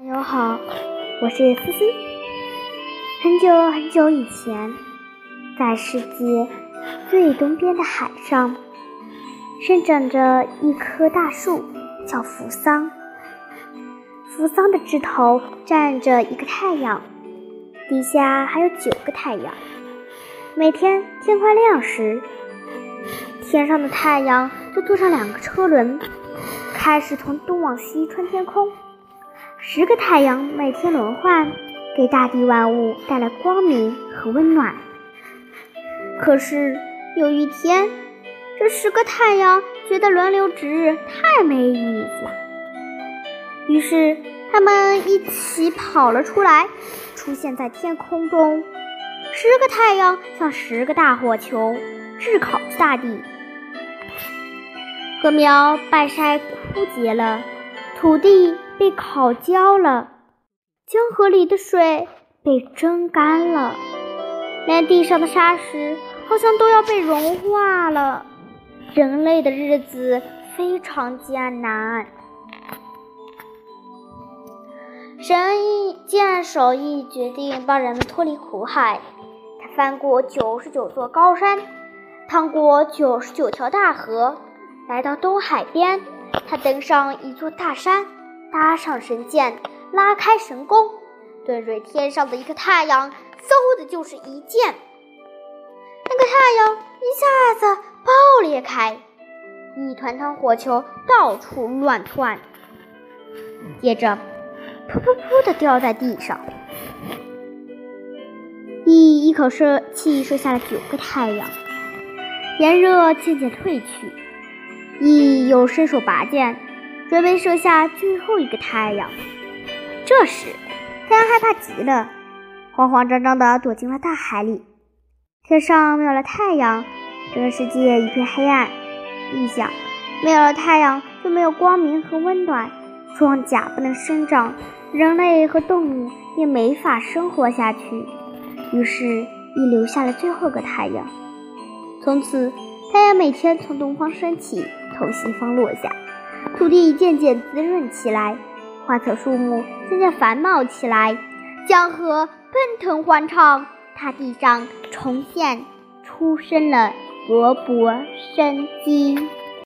朋友好，我是思思。很久很久以前，在世界最东边的海上，生长着一棵大树，叫扶桑。扶桑的枝头站着一个太阳，底下还有九个太阳。每天天快亮时，天上的太阳就坐上两个车轮，开始从东往西穿天空。十个太阳每天轮换，给大地万物带来光明和温暖。可是有一天，这十个太阳觉得轮流值日太没意思了，于是他们一起跑了出来，出现在天空中。十个太阳像十个大火球，炙烤着大地。禾苗败晒枯竭了，土地。被烤焦了，江河里的水被蒸干了，连地上的沙石好像都要被融化了。人类的日子非常艰难。神一见手艺决定帮人们脱离苦海，他翻过九十九座高山，趟过九十九条大河，来到东海边，他登上一座大山。搭上神箭，拉开神弓，对准天上的一个太阳，嗖的就是一箭。那个太阳一下子爆裂开，一团团火球到处乱窜，接着噗噗噗的掉在地上。羿一口射气射下了九个太阳，炎热渐渐退去，羿又伸手拔剑。准备射下最后一个太阳，这时太阳害怕极了，慌慌张张地躲进了大海里。天上没有了太阳，整个世界一片黑暗。一想，没有了太阳就没有光明和温暖，庄稼不能生长，人类和动物也没法生活下去。于是，羿留下了最后一个太阳。从此，太阳每天从东方升起，从西方落下。土地渐渐滋润起来，花草树木渐渐繁茂起来，江河奔腾欢畅，大地上重现出生了勃勃生机。